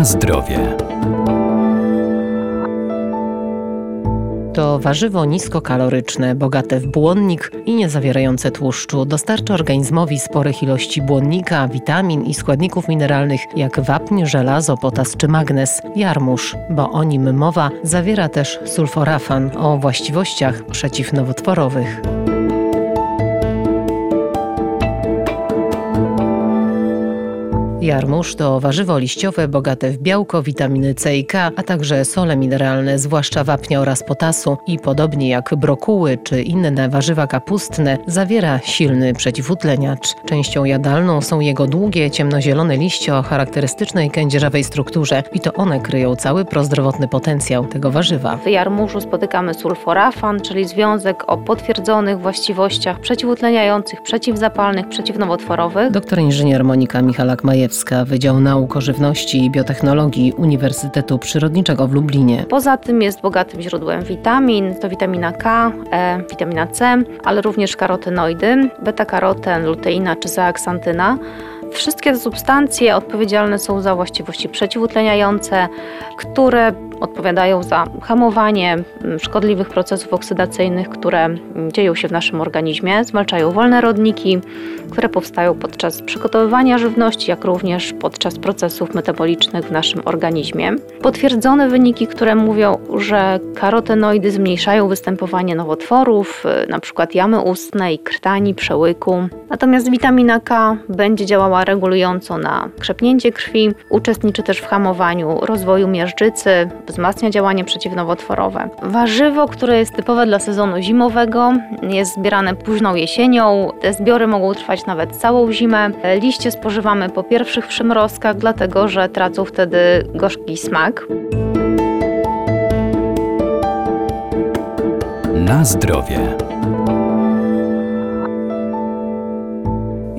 Na zdrowie. To warzywo niskokaloryczne, bogate w błonnik i nie zawierające tłuszczu. Dostarcza organizmowi sporych ilości błonnika, witamin i składników mineralnych jak wapń, żelazo, potas czy magnez. Jarmuż, bo o nim mowa, zawiera też sulforafan o właściwościach przeciwnowotworowych. Jarmuż to warzywo liściowe bogate w białko, witaminy C i K, a także sole mineralne, zwłaszcza wapnia oraz potasu i podobnie jak brokuły czy inne warzywa kapustne, zawiera silny przeciwutleniacz. Częścią jadalną są jego długie, ciemnozielone liście o charakterystycznej kędzierzawej strukturze i to one kryją cały prozdrowotny potencjał tego warzywa. W jarmużu spotykamy sulforafan, czyli związek o potwierdzonych właściwościach przeciwutleniających, przeciwzapalnych, przeciwnowotworowych. Doktor inżynier Monika Michalak-Majewska Wydział Nauk o Żywności i Biotechnologii Uniwersytetu Przyrodniczego w Lublinie. Poza tym jest bogatym źródłem witamin, to witamina K, E, witamina C, ale również karotenoidy, beta-karoten, luteina czy zeaksantyna. Wszystkie te substancje odpowiedzialne są za właściwości przeciwutleniające, które odpowiadają za hamowanie szkodliwych procesów oksydacyjnych, które dzieją się w naszym organizmie, zwalczają wolne rodniki, które powstają podczas przygotowywania żywności, jak również podczas procesów metabolicznych w naszym organizmie. Potwierdzone wyniki, które mówią, że karotenoidy zmniejszają występowanie nowotworów, y, np. jamy ustnej, krtani, przełyku. Natomiast witamina K będzie działała regulująco na krzepnięcie krwi, uczestniczy też w hamowaniu rozwoju miażdżycy, wzmacnia działanie przeciwnowotworowe. Warzywo, które jest typowe dla sezonu zimowego, jest zbierane późną jesienią. Te zbiory mogą trwać nawet całą zimę. Liście spożywamy po pierwszych przymrozkach, dlatego że tracą wtedy gorzki smak. Na zdrowie.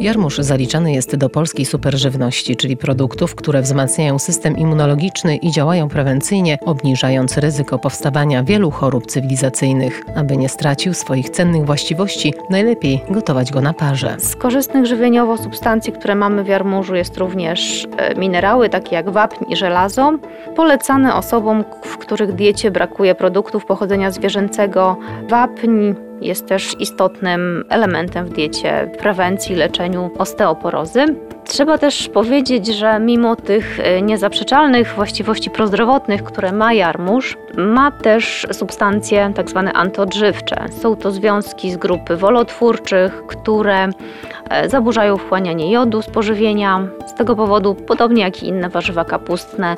Jarmuż zaliczany jest do polskiej superżywności, czyli produktów, które wzmacniają system immunologiczny i działają prewencyjnie, obniżając ryzyko powstawania wielu chorób cywilizacyjnych. Aby nie stracił swoich cennych właściwości, najlepiej gotować go na parze. Z korzystnych żywieniowo substancji, które mamy w jarmużu jest również e, minerały takie jak wapń i żelazo, polecane osobom, w których diecie brakuje produktów pochodzenia zwierzęcego. Wapń jest też istotnym elementem w diecie, prewencji, leczeniu osteoporozy. Trzeba też powiedzieć, że mimo tych e, niezaprzeczalnych właściwości prozdrowotnych, które ma jarmuż, ma też substancje. Tak antyodżywcze. Są to związki z grupy wolotwórczych, które e, zaburzają wchłanianie jodu z pożywienia. Z tego powodu, podobnie jak i inne warzywa kapustne,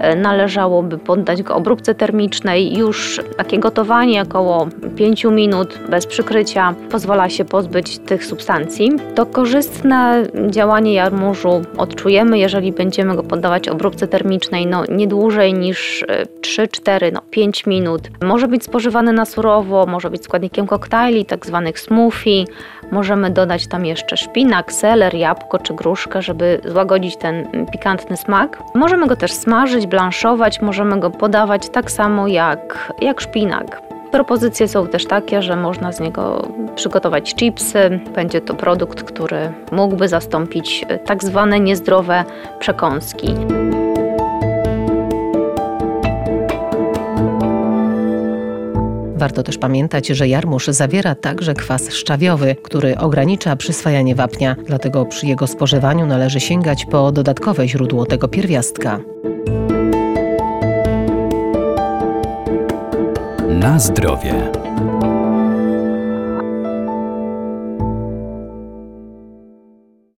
e, należałoby poddać go obróbce termicznej. Już takie gotowanie około 5 minut bez przykrycia pozwala się pozbyć tych substancji. To korzystne działanie jarmużu odczujemy, jeżeli będziemy go poddawać obróbce termicznej no, nie dłużej niż 3-4, no 5 minut. Może być spożywany na surowo, może być składnikiem koktajli, tak zwanych smoothie. Możemy dodać tam jeszcze szpinak, seler, jabłko czy gruszkę, żeby złagodzić ten pikantny smak. Możemy go też smażyć, blanszować, możemy go podawać tak samo jak, jak szpinak. Propozycje są też takie, że można z niego przygotować chipsy. Będzie to produkt, który mógłby zastąpić tak zwane niezdrowe przekąski. Warto też pamiętać, że jarmuż zawiera także kwas szczawiowy, który ogranicza przyswajanie wapnia, dlatego przy jego spożywaniu należy sięgać po dodatkowe źródło tego pierwiastka. Na zdrowie.